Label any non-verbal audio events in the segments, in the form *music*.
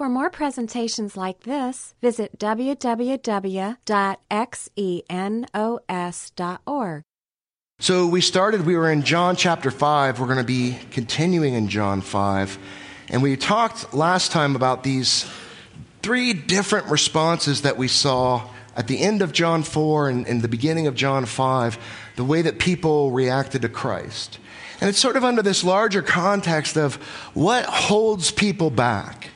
For more presentations like this, visit www.xenos.org. So we started, we were in John chapter 5. We're going to be continuing in John 5. And we talked last time about these three different responses that we saw at the end of John 4 and, and the beginning of John 5, the way that people reacted to Christ. And it's sort of under this larger context of what holds people back.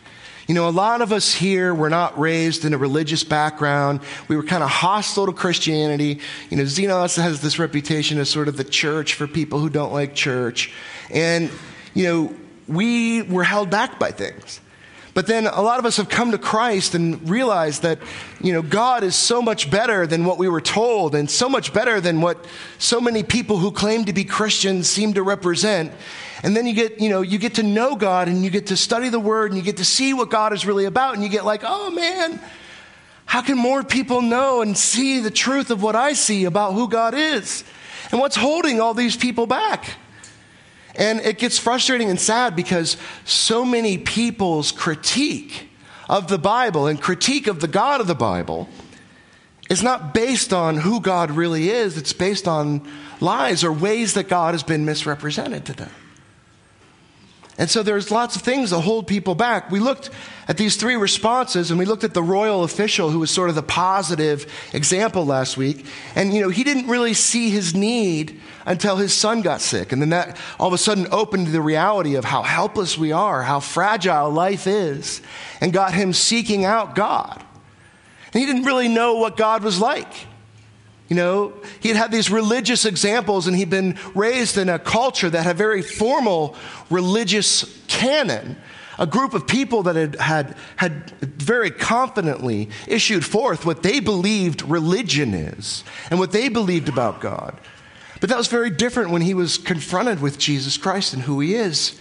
You know, a lot of us here were not raised in a religious background. We were kind of hostile to Christianity. You know, Xenos has this reputation as sort of the church for people who don't like church. And, you know, we were held back by things. But then a lot of us have come to Christ and realized that, you know, God is so much better than what we were told and so much better than what so many people who claim to be Christians seem to represent. And then you get, you know, you get to know God and you get to study the word and you get to see what God is really about and you get like, oh man, how can more people know and see the truth of what I see about who God is? And what's holding all these people back? And it gets frustrating and sad because so many people's critique of the Bible and critique of the God of the Bible is not based on who God really is, it's based on lies or ways that God has been misrepresented to them. And so there's lots of things that hold people back. We looked at these three responses and we looked at the royal official who was sort of the positive example last week. And, you know, he didn't really see his need until his son got sick. And then that all of a sudden opened the reality of how helpless we are, how fragile life is, and got him seeking out God. And he didn't really know what God was like. You know, he had had these religious examples and he'd been raised in a culture that had very formal religious canon. A group of people that had, had, had very confidently issued forth what they believed religion is and what they believed about God. But that was very different when he was confronted with Jesus Christ and who he is.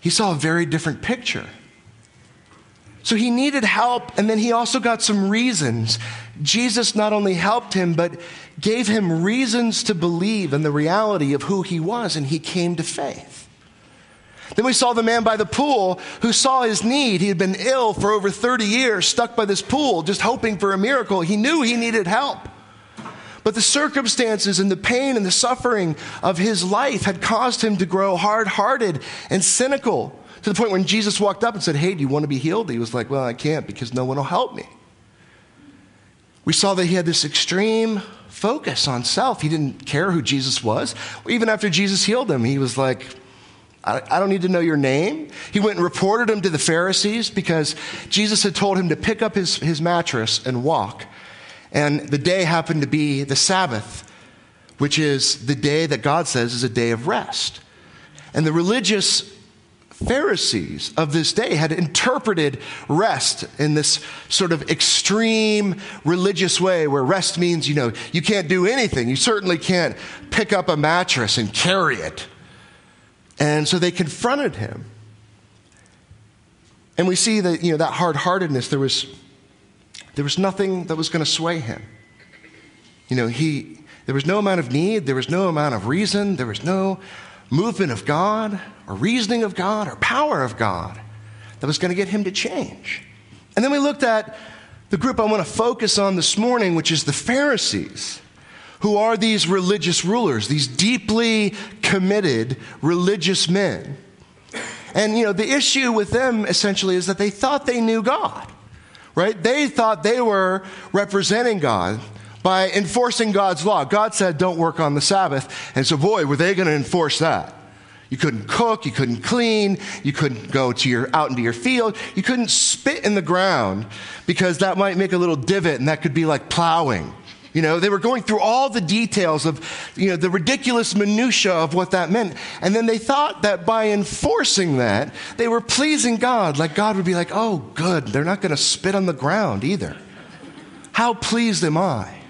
He saw a very different picture. So he needed help, and then he also got some reasons. Jesus not only helped him, but gave him reasons to believe in the reality of who he was, and he came to faith. Then we saw the man by the pool who saw his need. He had been ill for over 30 years, stuck by this pool, just hoping for a miracle. He knew he needed help. But the circumstances and the pain and the suffering of his life had caused him to grow hard hearted and cynical to the point when Jesus walked up and said, Hey, do you want to be healed? He was like, Well, I can't because no one will help me. We saw that he had this extreme focus on self. He didn't care who Jesus was. Even after Jesus healed him, he was like, I don't need to know your name. He went and reported him to the Pharisees because Jesus had told him to pick up his, his mattress and walk. And the day happened to be the Sabbath, which is the day that God says is a day of rest. And the religious Pharisees of this day had interpreted rest in this sort of extreme religious way where rest means, you know, you can't do anything. You certainly can't pick up a mattress and carry it. And so they confronted him. And we see that, you know, that hard heartedness, there was, there was nothing that was going to sway him. You know, he, there was no amount of need, there was no amount of reason, there was no movement of God or reasoning of God or power of God that was going to get him to change. And then we looked at the group I want to focus on this morning, which is the Pharisees, who are these religious rulers, these deeply committed religious men. And, you know, the issue with them essentially is that they thought they knew God, right? They thought they were representing God by enforcing God's law. God said, don't work on the Sabbath. And so, boy, were they going to enforce that. You couldn't cook, you couldn't clean, you couldn't go to your, out into your field, you couldn't spit in the ground because that might make a little divot and that could be like plowing. You know, they were going through all the details of, you know, the ridiculous minutia of what that meant. And then they thought that by enforcing that, they were pleasing God. Like God would be like, oh, good, they're not going to spit on the ground either. How pleased am I?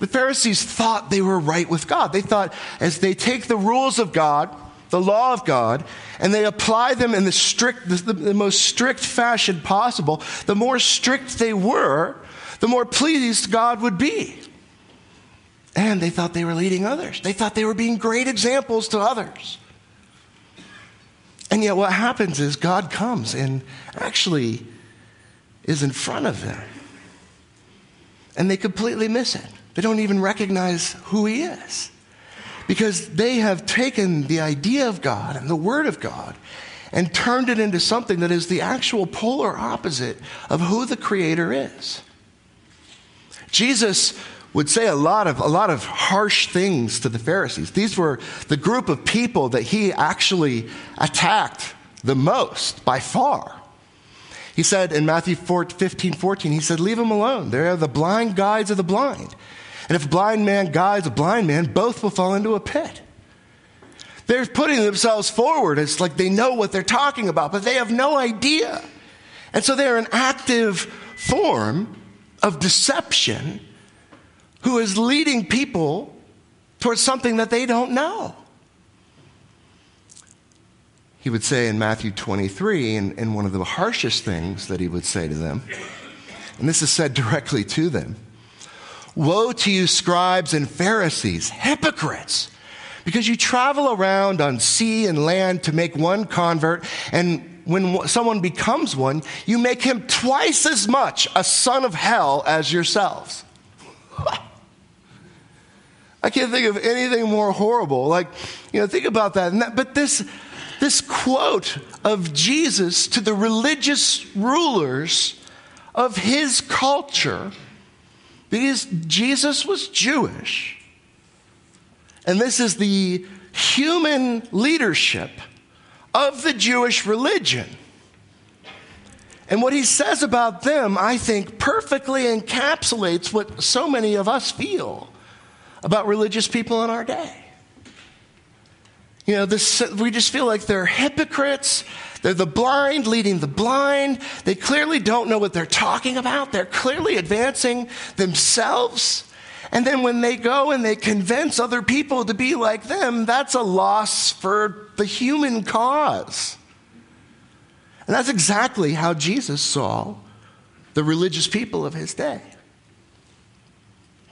The Pharisees thought they were right with God. They thought as they take the rules of God, the law of God, and they apply them in the strict, the, the most strict fashion possible, the more strict they were, the more pleased God would be. And they thought they were leading others. They thought they were being great examples to others. And yet, what happens is God comes and actually is in front of them. And they completely miss it. They don't even recognize who He is. Because they have taken the idea of God and the Word of God and turned it into something that is the actual polar opposite of who the Creator is. Jesus would say a lot of a lot of harsh things to the Pharisees. These were the group of people that he actually attacked the most by far. He said in Matthew 15, 14, he said, Leave them alone. They are the blind guides of the blind. And if a blind man guides a blind man, both will fall into a pit. They're putting themselves forward. It's like they know what they're talking about, but they have no idea. And so they're an active form of deception who is leading people towards something that they don't know. He would say in Matthew 23, and, and one of the harshest things that he would say to them, and this is said directly to them Woe to you, scribes and Pharisees, hypocrites! Because you travel around on sea and land to make one convert, and when someone becomes one, you make him twice as much a son of hell as yourselves. *laughs* I can't think of anything more horrible. Like, you know, think about that. that. But this, this quote of Jesus to the religious rulers of his culture, because Jesus was Jewish, and this is the human leadership of the Jewish religion. And what he says about them, I think, perfectly encapsulates what so many of us feel about religious people in our day. You know, this, we just feel like they're hypocrites. They're the blind leading the blind. They clearly don't know what they're talking about. They're clearly advancing themselves. And then when they go and they convince other people to be like them, that's a loss for the human cause. And that's exactly how Jesus saw the religious people of his day.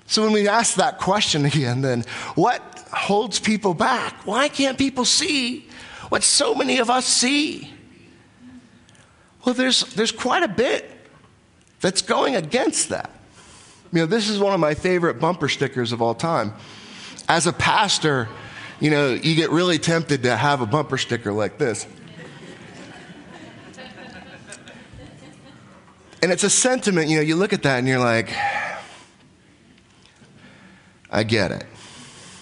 So when we ask that question again, then what holds people back? Why can't people see what so many of us see? Well, there's, there's quite a bit that's going against that. You know, this is one of my favorite bumper stickers of all time. As a pastor, you know, you get really tempted to have a bumper sticker like this. And it's a sentiment, you know, you look at that and you're like, I get it.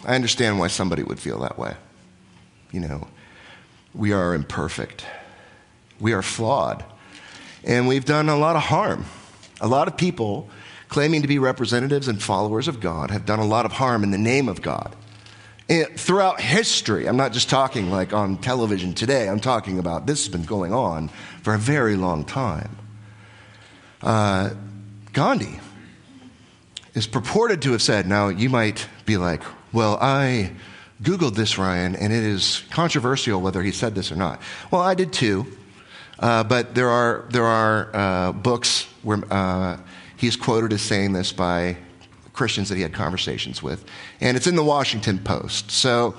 I understand why somebody would feel that way. You know, we are imperfect, we are flawed, and we've done a lot of harm. A lot of people claiming to be representatives and followers of God have done a lot of harm in the name of God. And throughout history, I'm not just talking like on television today, I'm talking about this has been going on for a very long time. Uh, Gandhi is purported to have said. Now, you might be like, well, I Googled this, Ryan, and it is controversial whether he said this or not. Well, I did too. Uh, but there are, there are uh, books where uh, he's quoted as saying this by Christians that he had conversations with. And it's in the Washington Post. So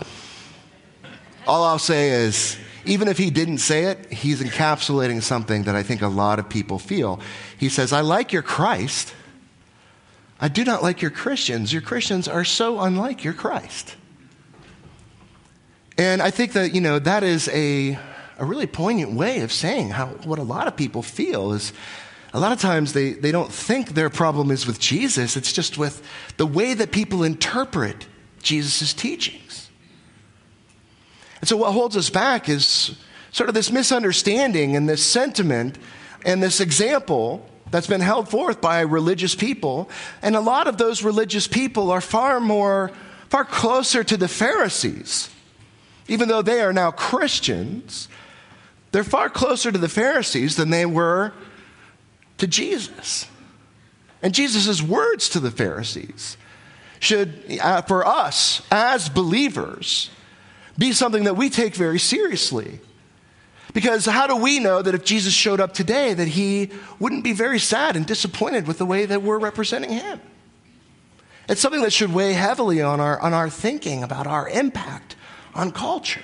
all I'll say is, even if he didn't say it, he's encapsulating something that I think a lot of people feel. He says, I like your Christ I do not like your Christians. Your Christians are so unlike your Christ. And I think that, you know, that is a, a really poignant way of saying how, what a lot of people feel is a lot of times they, they don't think their problem is with Jesus, it's just with the way that people interpret Jesus' teachings. And so what holds us back is sort of this misunderstanding and this sentiment and this example that's been held forth by religious people. And a lot of those religious people are far more, far closer to the Pharisees. Even though they are now Christians, they're far closer to the Pharisees than they were to Jesus. And Jesus' words to the Pharisees should, uh, for us as believers, be something that we take very seriously. Because how do we know that if Jesus showed up today, that he wouldn't be very sad and disappointed with the way that we're representing him? It's something that should weigh heavily on our, on our thinking about our impact on culture.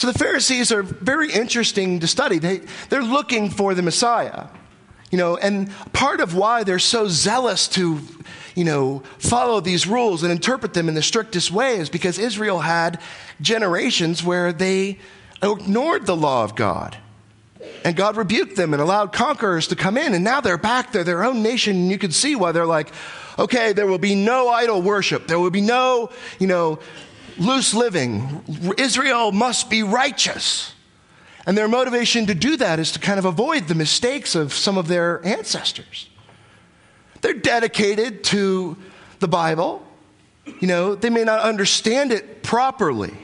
So the Pharisees are very interesting to study. They, they're looking for the Messiah. You know, and part of why they're so zealous to, you know, follow these rules and interpret them in the strictest way is because Israel had generations where they ignored the law of God. And God rebuked them and allowed conquerors to come in. And now they're back. They're their own nation. And you can see why they're like, okay, there will be no idol worship. There will be no, you know, loose living. Israel must be righteous. And their motivation to do that is to kind of avoid the mistakes of some of their ancestors. They're dedicated to the Bible. You know, they may not understand it properly,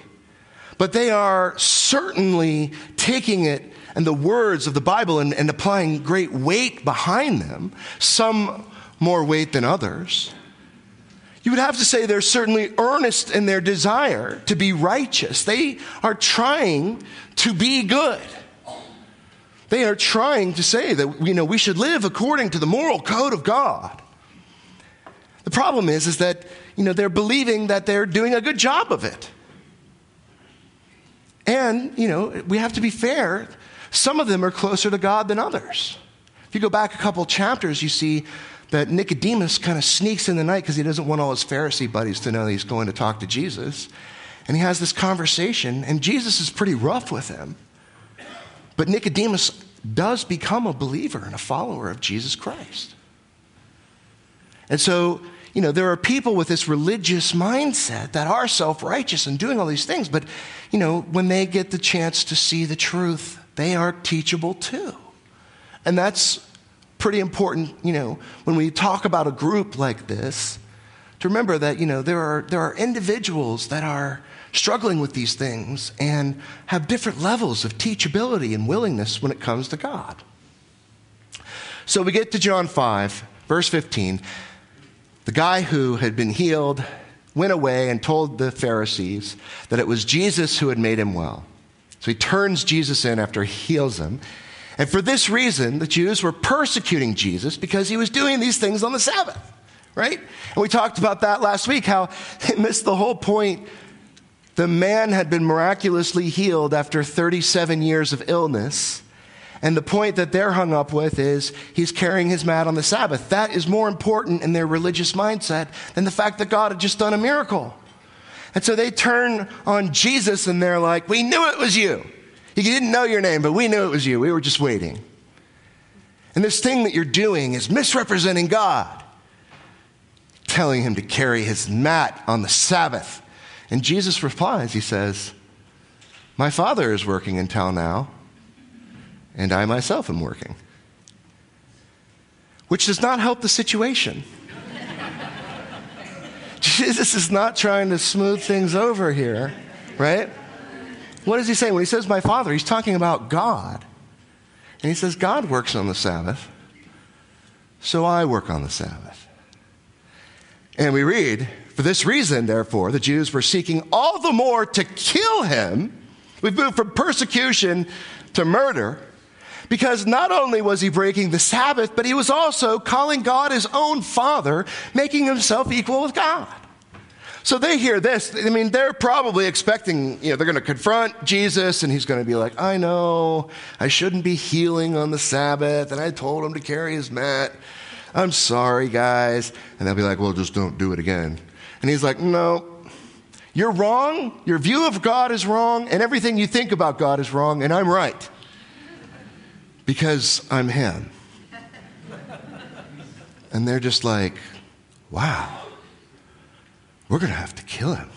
but they are certainly taking it and the words of the Bible and, and applying great weight behind them, some more weight than others you would have to say they're certainly earnest in their desire to be righteous. They are trying to be good. They are trying to say that you know, we should live according to the moral code of God. The problem is, is that you know, they're believing that they're doing a good job of it. And, you know, we have to be fair. Some of them are closer to God than others. If you go back a couple chapters, you see that Nicodemus kind of sneaks in the night because he doesn't want all his Pharisee buddies to know he's going to talk to Jesus. And he has this conversation, and Jesus is pretty rough with him. But Nicodemus does become a believer and a follower of Jesus Christ. And so, you know, there are people with this religious mindset that are self righteous and doing all these things, but, you know, when they get the chance to see the truth, they are teachable too. And that's pretty important, you know, when we talk about a group like this, to remember that, you know, there are, there are individuals that are struggling with these things and have different levels of teachability and willingness when it comes to God. So we get to John 5, verse 15. The guy who had been healed went away and told the Pharisees that it was Jesus who had made him well. So he turns Jesus in after he heals him. And for this reason, the Jews were persecuting Jesus because he was doing these things on the Sabbath, right? And we talked about that last week, how *laughs* they missed the whole point. The man had been miraculously healed after 37 years of illness. And the point that they're hung up with is he's carrying his mat on the Sabbath. That is more important in their religious mindset than the fact that God had just done a miracle. And so they turn on Jesus and they're like, We knew it was you. You didn't know your name, but we knew it was you. We were just waiting. And this thing that you're doing is misrepresenting God, telling him to carry his mat on the Sabbath. And Jesus replies, He says, My Father is working until now, and I myself am working. Which does not help the situation. *laughs* Jesus is not trying to smooth things over here, right? What is he saying? When he says my father, he's talking about God. And he says, God works on the Sabbath, so I work on the Sabbath. And we read, for this reason, therefore, the Jews were seeking all the more to kill him. We've moved from persecution to murder because not only was he breaking the Sabbath, but he was also calling God his own father, making himself equal with God. So they hear this. I mean, they're probably expecting, you know, they're going to confront Jesus and he's going to be like, I know, I shouldn't be healing on the Sabbath. And I told him to carry his mat. I'm sorry, guys. And they'll be like, well, just don't do it again. And he's like, no, you're wrong. Your view of God is wrong. And everything you think about God is wrong. And I'm right because I'm him. And they're just like, wow we're going to have to kill him.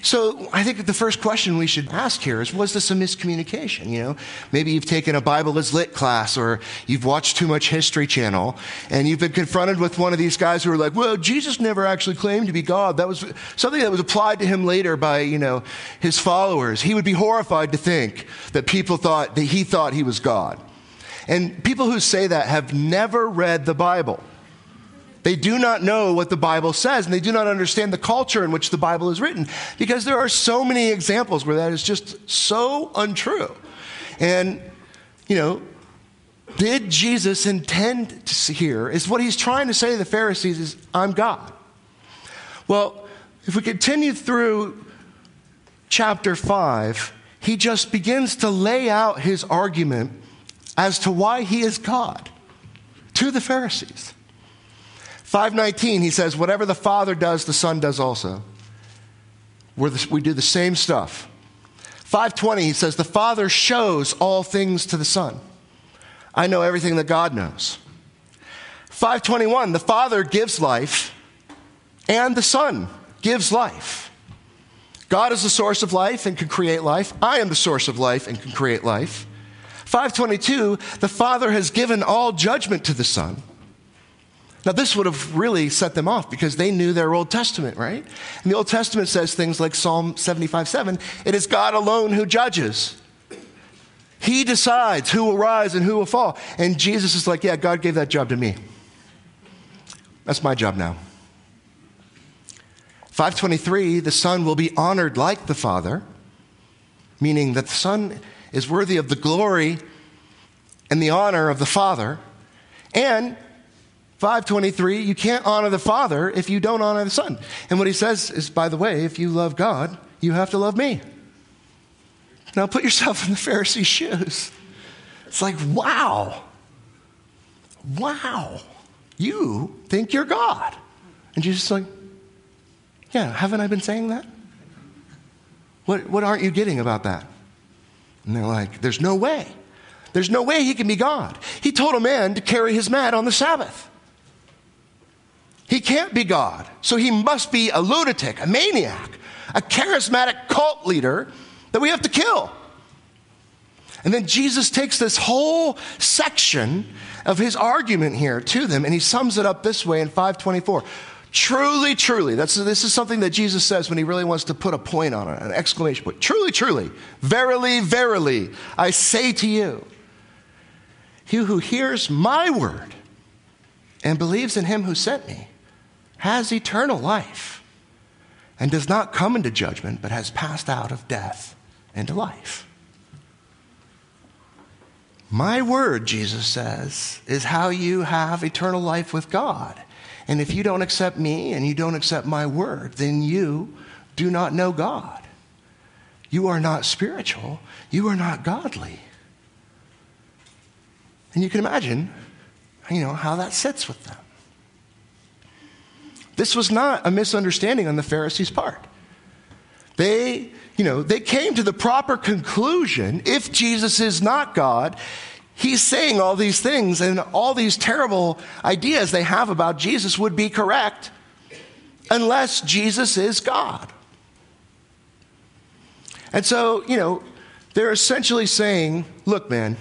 So I think the first question we should ask here is, was this a miscommunication? You know, maybe you've taken a Bible as lit class or you've watched too much History Channel and you've been confronted with one of these guys who are like, well, Jesus never actually claimed to be God. That was something that was applied to him later by, you know, his followers. He would be horrified to think that people thought that he thought he was God. And people who say that have never read the Bible. They do not know what the Bible says, and they do not understand the culture in which the Bible is written because there are so many examples where that is just so untrue. And, you know, did Jesus intend to here? Is what he's trying to say to the Pharisees is, I'm God. Well, if we continue through chapter 5, he just begins to lay out his argument as to why he is God to the Pharisees. 519, he says, Whatever the Father does, the Son does also. The, we do the same stuff. 520, he says, The Father shows all things to the Son. I know everything that God knows. 521, the Father gives life and the Son gives life. God is the source of life and can create life. I am the source of life and can create life. 522, the Father has given all judgment to the Son. Now, this would have really set them off because they knew their Old Testament, right? And the Old Testament says things like Psalm 75 7 it is God alone who judges. He decides who will rise and who will fall. And Jesus is like, yeah, God gave that job to me. That's my job now. 523, the Son will be honored like the Father, meaning that the Son is worthy of the glory and the honor of the Father. And 523, you can't honor the Father if you don't honor the Son. And what he says is, by the way, if you love God, you have to love me. Now put yourself *laughs* in the Pharisee's shoes. It's like, wow. Wow. You think you're God. And Jesus is like, yeah, haven't I been saying that? What, what aren't you getting about that? And they're like, There's no way. There's no way he can be God. He told a man to carry his mat on the Sabbath. He can't be God. So he must be a lunatic, a maniac, a charismatic cult leader that we have to kill. And then Jesus takes this whole section of his argument here to them and he sums it up this way in 524. Truly, truly. That's, this is something that Jesus says when he really wants to put a point on it, an exclamation point. Truly, truly. Verily, verily, I say to you, he who hears my word and believes in him who sent me has eternal life and does not come into judgment, but has passed out of death into life. My word, Jesus says, is how you have eternal life with God. And if you don't accept me and you don't accept my word, then you do not know God. You are not spiritual. You are not godly. And you can imagine, you know, how that sits with them. This was not a misunderstanding on the Pharisees' part. They, you know, they came to the proper conclusion if Jesus is not God, he's saying all these things and all these terrible ideas they have about Jesus would be correct unless Jesus is God. And so, you know, they're essentially saying, look, man,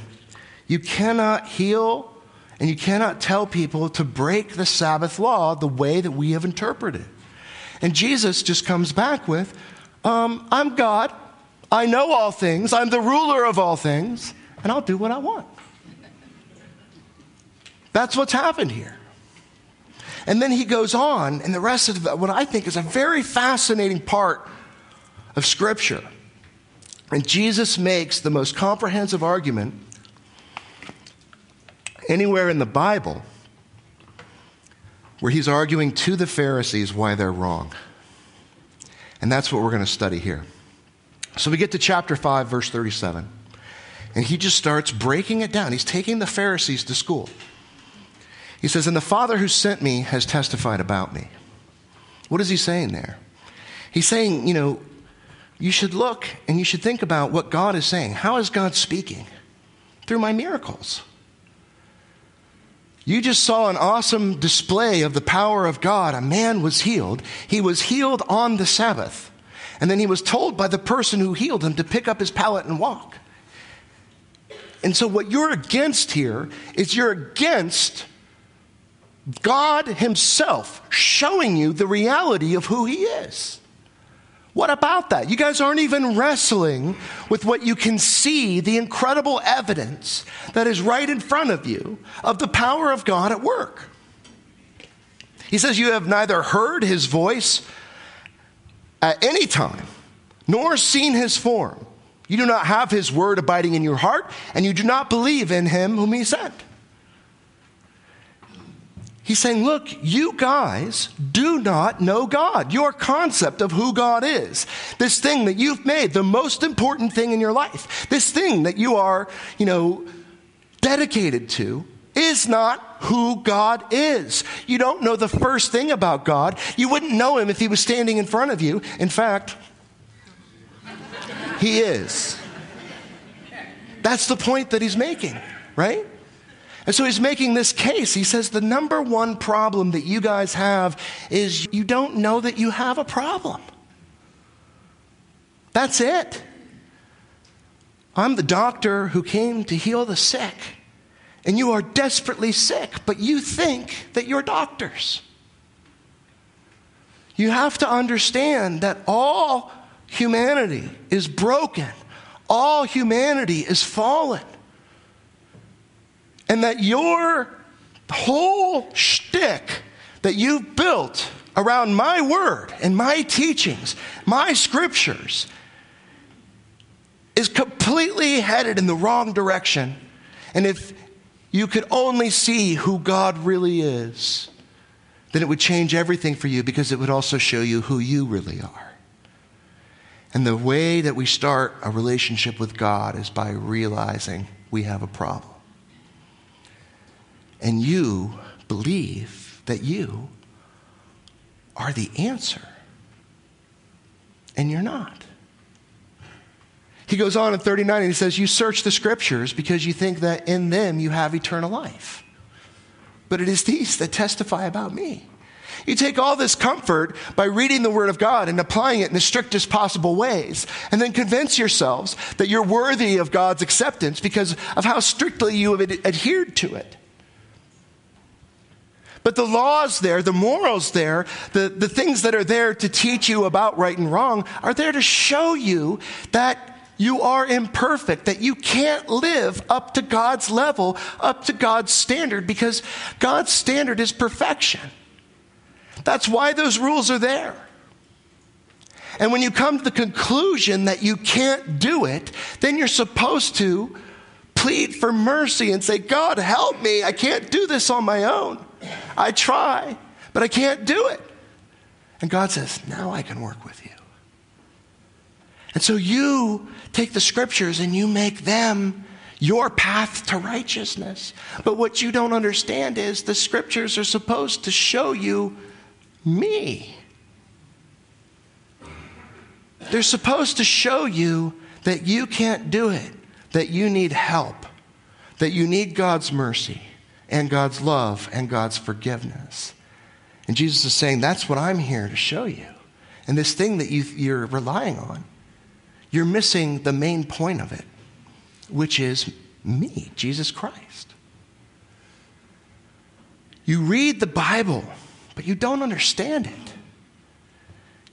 you cannot heal and you cannot tell people to break the Sabbath law the way that we have interpreted. And Jesus just comes back with, um, I'm God. I know all things. I'm the ruler of all things. And I'll do what I want. That's what's happened here. And then he goes on, and the rest of what I think is a very fascinating part of Scripture. And Jesus makes the most comprehensive argument anywhere in the Bible where he's arguing to the Pharisees why they're wrong. And that's what we're going to study here. So we get to chapter 5, verse 37. And he just starts breaking it down. He's taking the Pharisees to school. He says, And the Father who sent me has testified about me. What is he saying there? He's saying, you know, you should look and you should think about what God is saying. How is God speaking? Through my miracles. You just saw an awesome display of the power of God. A man was healed. He was healed on the Sabbath. And then he was told by the person who healed him to pick up his pallet and walk. And so, what you're against here is you're against God Himself showing you the reality of who He is. What about that? You guys aren't even wrestling with what you can see, the incredible evidence that is right in front of you of the power of God at work. He says, You have neither heard His voice at any time, nor seen His form. You do not have His word abiding in your heart, and you do not believe in Him whom He sent. He's saying, look, you guys do not know God. Your concept of who God is, this thing that you've made the most important thing in your life, this thing that you are, you know, dedicated to, is not who God is. You don't know the first thing about God. You wouldn't know him if he was standing in front of you. In fact, he is. That's the point that he's making, right? And so he's making this case. He says the number one problem that you guys have is you don't know that you have a problem. That's it. I'm the doctor who came to heal the sick, and you are desperately sick, but you think that you're doctors. You have to understand that all humanity is broken, all humanity is fallen and that your whole shtick that you've built around my word and my teachings, my scriptures, is completely headed in the wrong direction. And if you could only see who God really is, then it would change everything for you because it would also show you who you really are. And the way that we start a relationship with God is by realizing we have a problem and you believe that you are the answer. And you're not. He goes on in 39 and he says, You search the scriptures because you think that in them you have eternal life. But it is these that testify about me. You take all this comfort by reading the Word of God and applying it in the strictest possible ways, and then convince yourselves that you're worthy of God's acceptance because of how strictly you have adhered to it. But the laws there, the morals there, the, the things that are there to teach you about right and wrong are there to show you that you are imperfect, that you can't live up to God's level, up to God's standard, because God's standard is perfection. That's why those rules are there. And when you come to the conclusion that you can't do it, then you're supposed to plead for mercy and say, God, help me. I can't do this on my own. I try, but I can't do it. And God says, Now I can work with you. And so you take the scriptures and you make them your path to righteousness. But what you don't understand is the scriptures are supposed to show you me. They're supposed to show you that you can't do it, that you need help, that you need God's mercy and God's love and God's forgiveness. And Jesus is saying, That's what I'm here to show you. And this thing that you, you're relying on, you're missing the main point of it, which is me, Jesus Christ. You read the Bible, but you don't understand it.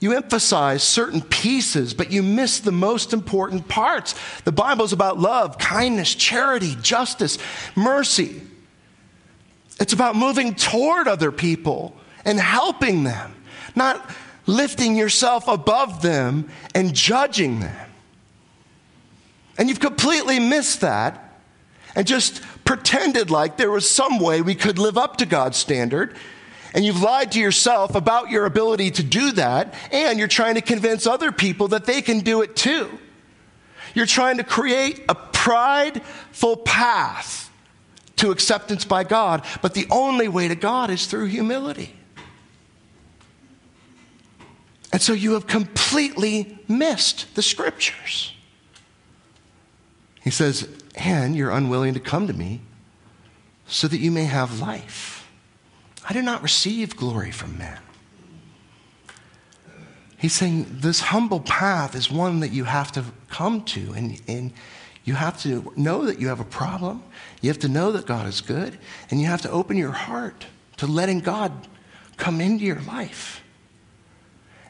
You emphasize certain pieces, but you miss the most important parts. The Bible's about love, kindness, charity, justice, mercy. It's about moving toward other people and helping them, not lifting yourself above them and judging them. And you've completely missed that and just pretended like there was some way we could live up to God's standard. And you've lied to yourself about your ability to do that, and you're trying to convince other people that they can do it too. You're trying to create a prideful path to acceptance by God, but the only way to God is through humility. And so you have completely missed the scriptures. He says, and you're unwilling to come to me so that you may have life. I do not receive glory from men. He's saying this humble path is one that you have to come to, and, and you have to know that you have a problem. You have to know that God is good. And you have to open your heart to letting God come into your life.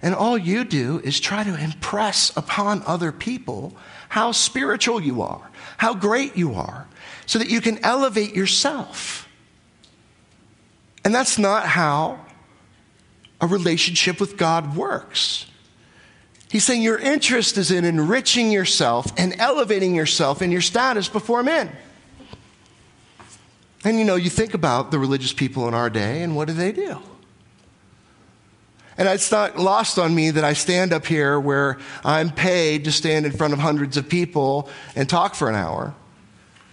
And all you do is try to impress upon other people how spiritual you are, how great you are, so that you can elevate yourself. And that's not how a relationship with God works. He's saying your interest is in enriching yourself and elevating yourself in your status before men. And you know, you think about the religious people in our day, and what do they do? And it's not lost on me that I stand up here where I'm paid to stand in front of hundreds of people and talk for an hour.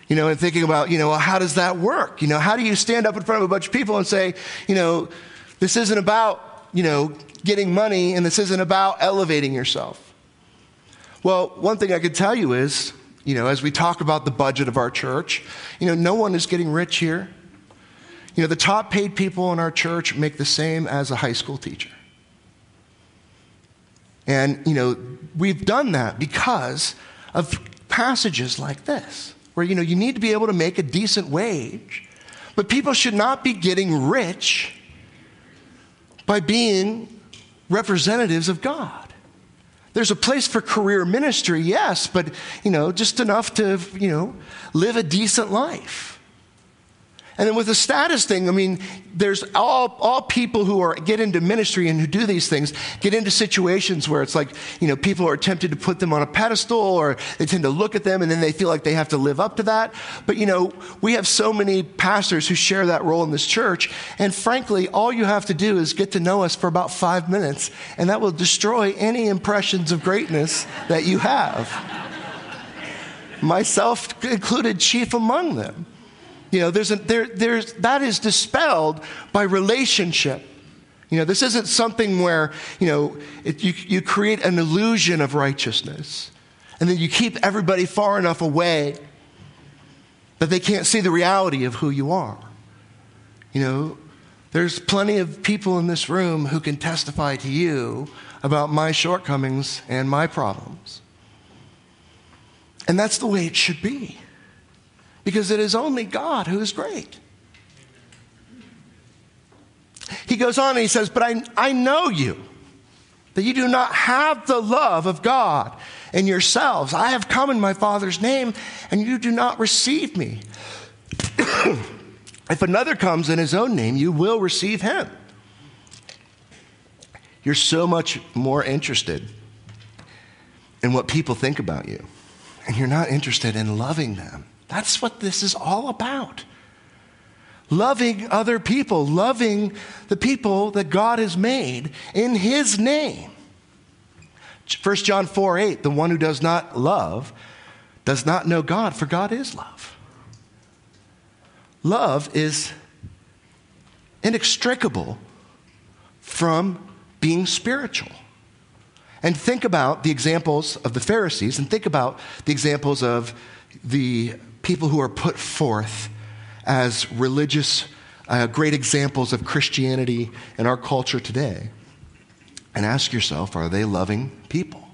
You know, and thinking about, you know, well, how does that work? You know, how do you stand up in front of a bunch of people and say, you know, this isn't about, you know, getting money and this isn't about elevating yourself? Well, one thing I could tell you is, you know, as we talk about the budget of our church, you know, no one is getting rich here. You know, the top paid people in our church make the same as a high school teacher. And, you know, we've done that because of passages like this, where, you know, you need to be able to make a decent wage, but people should not be getting rich by being representatives of God. There's a place for career ministry, yes, but, you know, just enough to, you know, live a decent life. And then with the status thing, I mean, there's all, all people who are get into ministry and who do these things get into situations where it's like, you know, people are tempted to put them on a pedestal or they tend to look at them and then they feel like they have to live up to that. But, you know, we have so many pastors who share that role in this church. And frankly, all you have to do is get to know us for about five minutes and that will destroy any impressions of greatness that you have. Myself included, chief among them. You know, there's a, there, there's, that is dispelled by relationship. You know, this isn't something where, you know, it, you, you create an illusion of righteousness and then you keep everybody far enough away that they can't see the reality of who you are. You know, there's plenty of people in this room who can testify to you about my shortcomings and my problems. And that's the way it should be because it is only God who is great. He goes on and he says, But I, I know you, that you do not have the love of God in yourselves. I have come in my Father's name, and you do not receive me. *coughs* if another comes in his own name, you will receive him. You're so much more interested in what people think about you, and you're not interested in loving them. That's what this is all about. Loving other people, loving the people that God has made in His name. 1 John 4 8, the one who does not love does not know God, for God is love. Love is inextricable from being spiritual. And think about the examples of the Pharisees and think about the examples of the people who are put forth as religious, uh, great examples of Christianity in our culture today. And ask yourself are they loving people?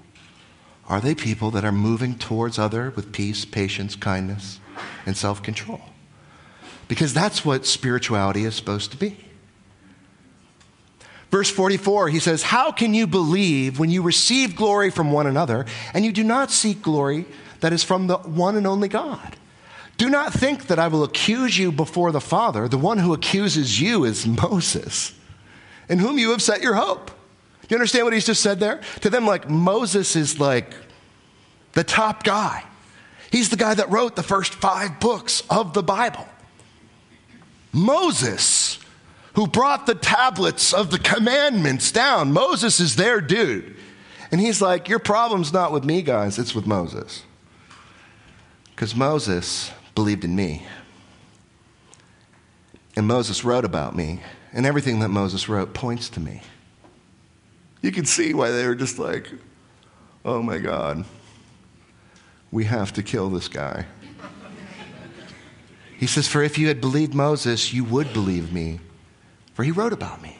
Are they people that are moving towards other with peace, patience, kindness, and self control? Because that's what spirituality is supposed to be. Verse 44, he says, How can you believe when you receive glory from one another and you do not seek glory that is from the one and only God? Do not think that I will accuse you before the Father. The one who accuses you is Moses, in whom you have set your hope. Do you understand what he's just said there? To them, like, Moses is like the top guy. He's the guy that wrote the first five books of the Bible. Moses, who brought the tablets of the commandments down, Moses is their dude. And he's like, Your problem's not with me, guys, it's with Moses. Because Moses believed in me. And Moses wrote about me, and everything that Moses wrote points to me. You can see why they were just like, oh my God, we have to kill this guy. He says, For if you had believed Moses, you would believe me, for he wrote about me.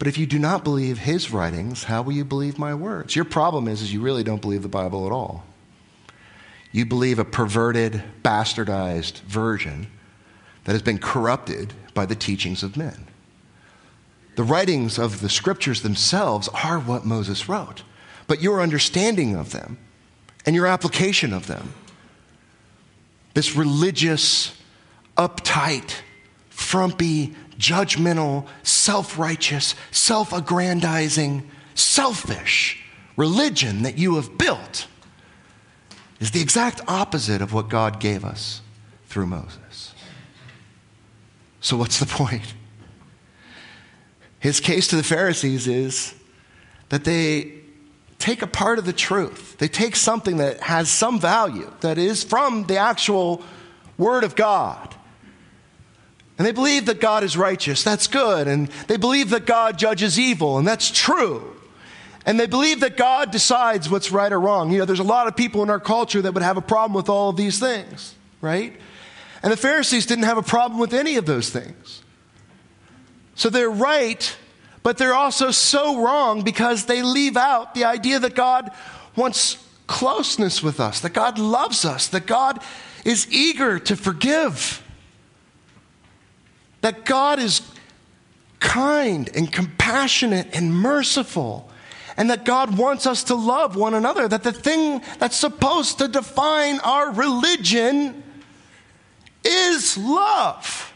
But if you do not believe his writings, how will you believe my words? Your problem is, is you really don't believe the Bible at all. You believe a perverted, bastardized version that has been corrupted by the teachings of men. The writings of the scriptures themselves are what Moses wrote, but your understanding of them and your application of them, this religious, uptight, frumpy, judgmental, self righteous, self aggrandizing, selfish religion that you have built is the exact opposite of what God gave us through Moses. So, what's the point? His case to the Pharisees is that they take a part of the truth. They take something that has some value, that is from the actual Word of God. And they believe that God is righteous. That's good. And they believe that God judges evil. And that's true. And they believe that God decides what's right or wrong. You know, there's a lot of people in our culture that would have a problem with all of these things, right? And the Pharisees didn't have a problem with any of those things. So they're right, but they're also so wrong because they leave out the idea that God wants closeness with us, that God loves us, that God is eager to forgive, that God is kind and compassionate and merciful, and that God wants us to love one another, that the thing that's supposed to define our religion is love.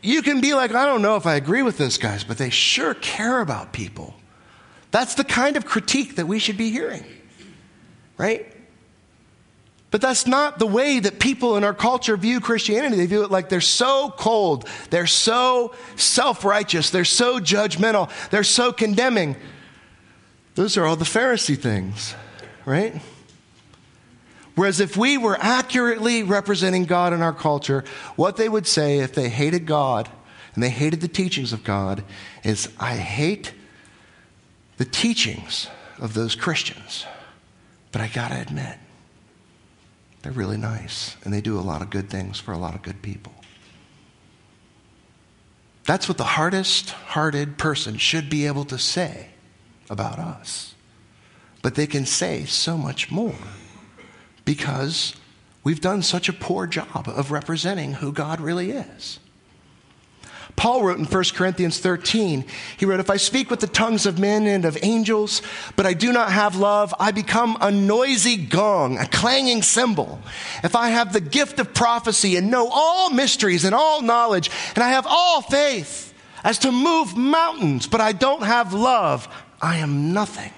You can be like, I don't know if I agree with this, guys, but they sure care about people. That's the kind of critique that we should be hearing, right? But that's not the way that people in our culture view Christianity. They view it like they're so cold, they're so self righteous, they're so judgmental, they're so condemning. Those are all the Pharisee things, right? Whereas if we were accurately representing God in our culture, what they would say if they hated God and they hated the teachings of God is, I hate the teachings of those Christians, but I gotta admit, they're really nice and they do a lot of good things for a lot of good people. That's what the hardest hearted person should be able to say about us. But they can say so much more because we've done such a poor job of representing who God really is. Paul wrote in 1 Corinthians 13, he wrote, If I speak with the tongues of men and of angels, but I do not have love, I become a noisy gong, a clanging cymbal. If I have the gift of prophecy and know all mysteries and all knowledge, and I have all faith as to move mountains, but I don't have love, I am nothing.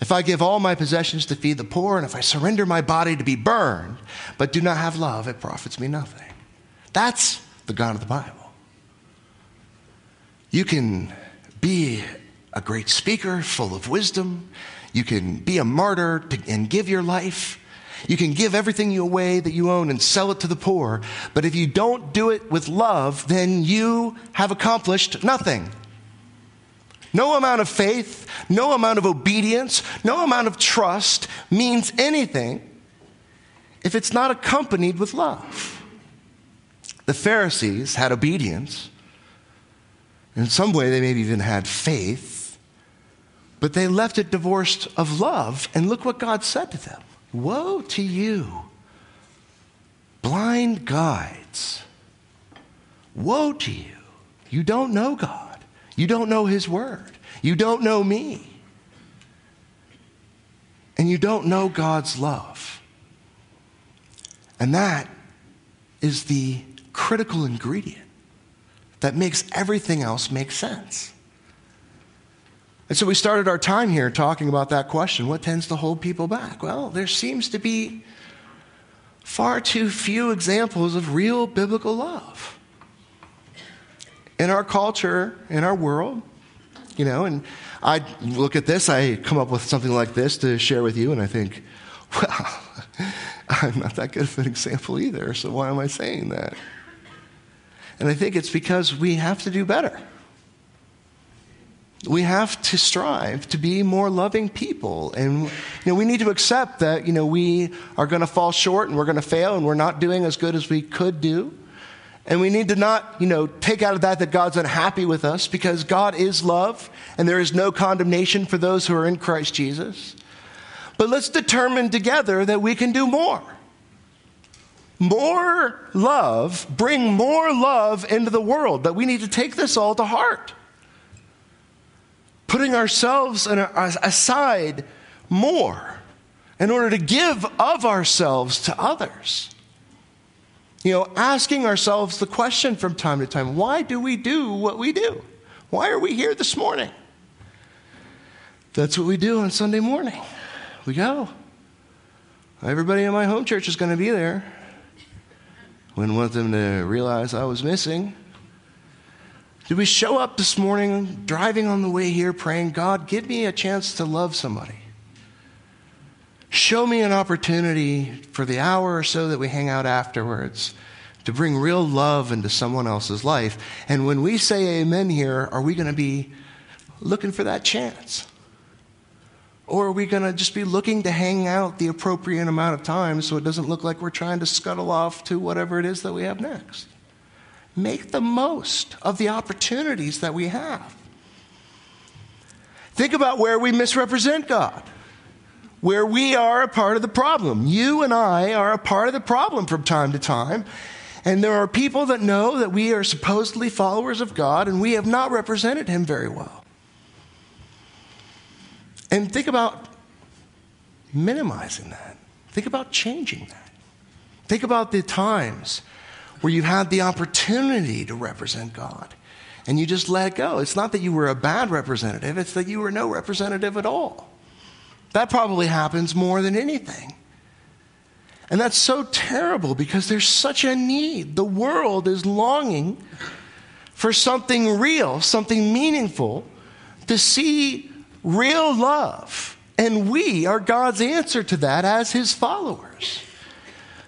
If I give all my possessions to feed the poor, and if I surrender my body to be burned, but do not have love, it profits me nothing. That's the God of the Bible. You can be a great speaker full of wisdom. You can be a martyr and give your life. You can give everything you away that you own and sell it to the poor. But if you don't do it with love, then you have accomplished nothing. No amount of faith, no amount of obedience, no amount of trust means anything if it's not accompanied with love. The Pharisees had obedience. In some way, they maybe even had faith, but they left it divorced of love. And look what God said to them Woe to you, blind guides. Woe to you. You don't know God. You don't know His Word. You don't know me. And you don't know God's love. And that is the critical ingredient that makes everything else make sense. And so we started our time here talking about that question what tends to hold people back? Well, there seems to be far too few examples of real biblical love in our culture, in our world, you know, and I look at this, I come up with something like this to share with you, and I think, *laughs* well, I'm not that good of an example either, so why am I saying that? And I think it's because we have to do better. We have to strive to be more loving people. And you know, we need to accept that you know, we are going to fall short and we're going to fail and we're not doing as good as we could do. And we need to not, you know, take out of that that God's unhappy with us because God is love and there is no condemnation for those who are in Christ Jesus. But let's determine together that we can do more. More love, bring more love into the world, that we need to take this all to heart. Putting ourselves aside more in order to give of ourselves to others. You know, asking ourselves the question from time to time why do we do what we do? Why are we here this morning? That's what we do on Sunday morning. We go. Everybody in my home church is going to be there. Wouldn't want them to realize I was missing. Did we show up this morning driving on the way here praying, God, give me a chance to love somebody? Show me an opportunity for the hour or so that we hang out afterwards to bring real love into someone else's life. And when we say amen here, are we going to be looking for that chance? Or are we going to just be looking to hang out the appropriate amount of time so it doesn't look like we're trying to scuttle off to whatever it is that we have next? Make the most of the opportunities that we have. Think about where we misrepresent God, where we are a part of the problem. You and I are a part of the problem from time to time. And there are people that know that we are supposedly followers of God and we have not represented Him very well. And think about minimizing that. Think about changing that. Think about the times where you had the opportunity to represent God and you just let go. It's not that you were a bad representative, it's that you were no representative at all. That probably happens more than anything. And that's so terrible because there's such a need. The world is longing for something real, something meaningful, to see real love. And we are God's answer to that as his followers.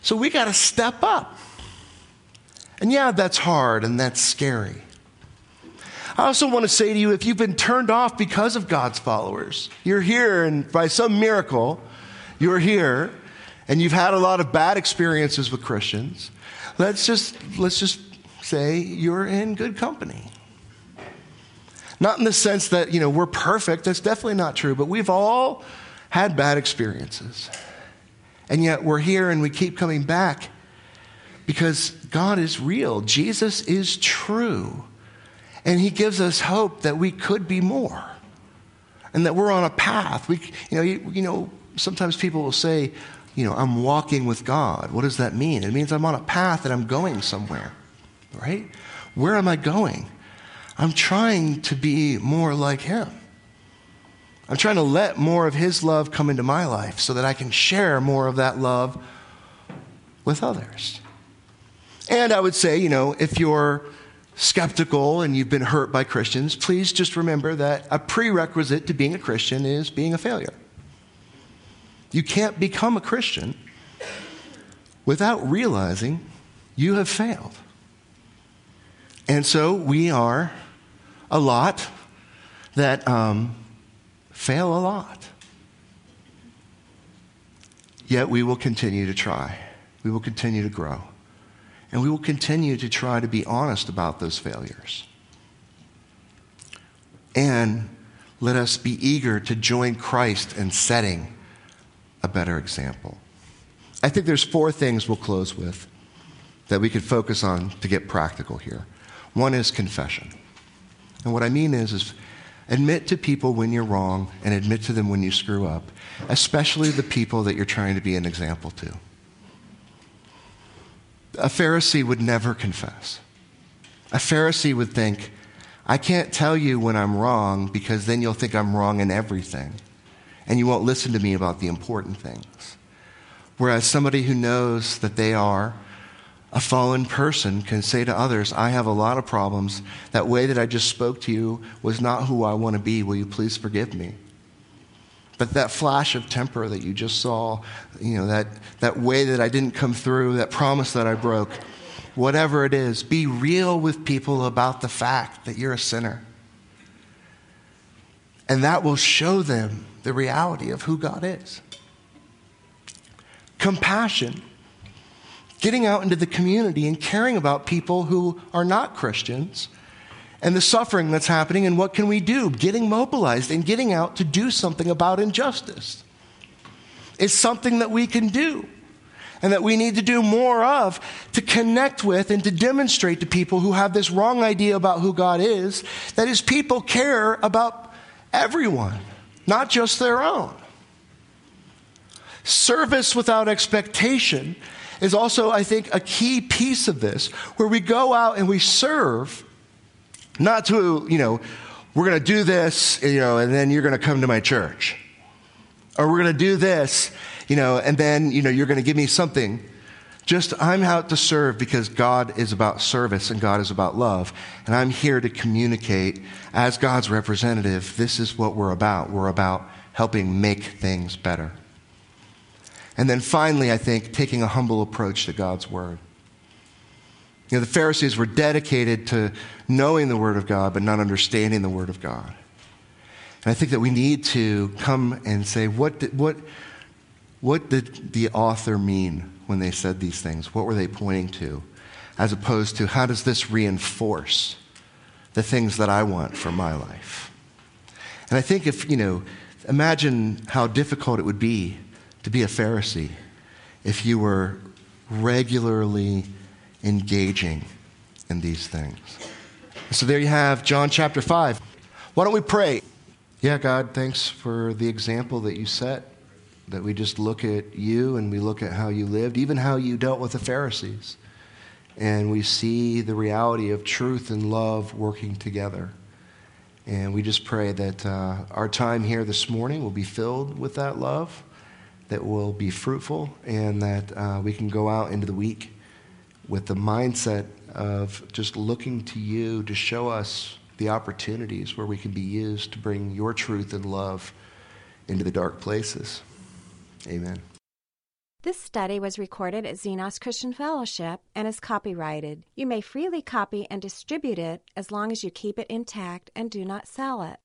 So we got to step up. And yeah, that's hard and that's scary. I also want to say to you if you've been turned off because of God's followers, you're here and by some miracle, you're here and you've had a lot of bad experiences with Christians. Let's just, let's just say you're in good company. Not in the sense that, you know, we're perfect. That's definitely not true. But we've all had bad experiences. And yet we're here and we keep coming back because God is real. Jesus is true. And he gives us hope that we could be more and that we're on a path. We, you, know, you, you know, sometimes people will say, you know, I'm walking with God. What does that mean? It means I'm on a path and I'm going somewhere, right? Where am I going? I'm trying to be more like Him. I'm trying to let more of His love come into my life so that I can share more of that love with others. And I would say, you know, if you're skeptical and you've been hurt by Christians, please just remember that a prerequisite to being a Christian is being a failure. You can't become a Christian without realizing you have failed. And so we are a lot that um, fail a lot. Yet we will continue to try. We will continue to grow. And we will continue to try to be honest about those failures. And let us be eager to join Christ in setting a better example. I think there's four things we'll close with that we could focus on to get practical here. One is confession. And what I mean is, is admit to people when you're wrong and admit to them when you screw up, especially the people that you're trying to be an example to. A Pharisee would never confess. A Pharisee would think, I can't tell you when I'm wrong because then you'll think I'm wrong in everything. And you won't listen to me about the important things. Whereas somebody who knows that they are a fallen person can say to others, I have a lot of problems. That way that I just spoke to you was not who I want to be. Will you please forgive me? But that flash of temper that you just saw, you know, that, that way that I didn't come through, that promise that I broke, whatever it is, be real with people about the fact that you're a sinner. And that will show them the reality of who God is. Compassion getting out into the community and caring about people who are not Christians and the suffering that's happening and what can we do? Getting mobilized and getting out to do something about injustice is something that we can do and that we need to do more of to connect with and to demonstrate to people who have this wrong idea about who God is that his people care about everyone not just their own. Service without expectation is also, I think, a key piece of this, where we go out and we serve, not to, you know, we're going to do this, you know, and then you're going to come to my church. Or we're going to do this, you know, and then, you know, you're going to give me something Just I'm out to serve because God is about service and God is about love. And I'm here to communicate as God's representative. This is what we're about. We're about helping make things better. And then finally, I think, taking a humble approach to God's word. You know, the Pharisees were dedicated to knowing the word of God, but not understanding the word of God. And I think that we need to come and say, what did, what, what did the author mean when they said these things? What were they pointing to? As opposed to, how does this reinforce the things that I want for my life? And I think if, you know, imagine how difficult it would be to be a Pharisee if you were regularly engaging in these things. So there you have John chapter 5. Why don't we pray? Yeah, God, thanks for the example that you set, that we just look at you and we look at how you lived, even how you dealt with the Pharisees. And we see the reality of truth and love working together. And we just pray that uh, our time here this morning will be filled with that love, that will be fruitful, and that uh, we can go out into the week with the mindset of just looking to you to show us the opportunities where we can be used to bring your truth and love into the dark places. Amen. This study was recorded at Xenos Christian Fellowship and is copyrighted. You may freely copy and distribute it as long as you keep it intact and do not sell it.